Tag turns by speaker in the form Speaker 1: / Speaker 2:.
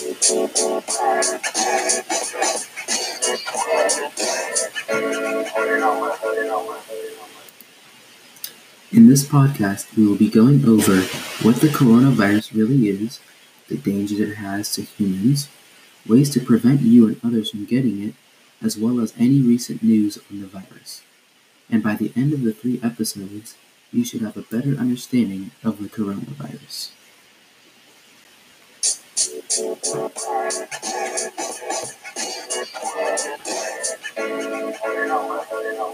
Speaker 1: In this podcast, we will be going over what the coronavirus really is, the dangers it has to humans, ways to prevent you and others from getting it, as well as any recent news on the virus. And by the end of the three episodes, you should have a better understanding of the coronavirus. Thank you.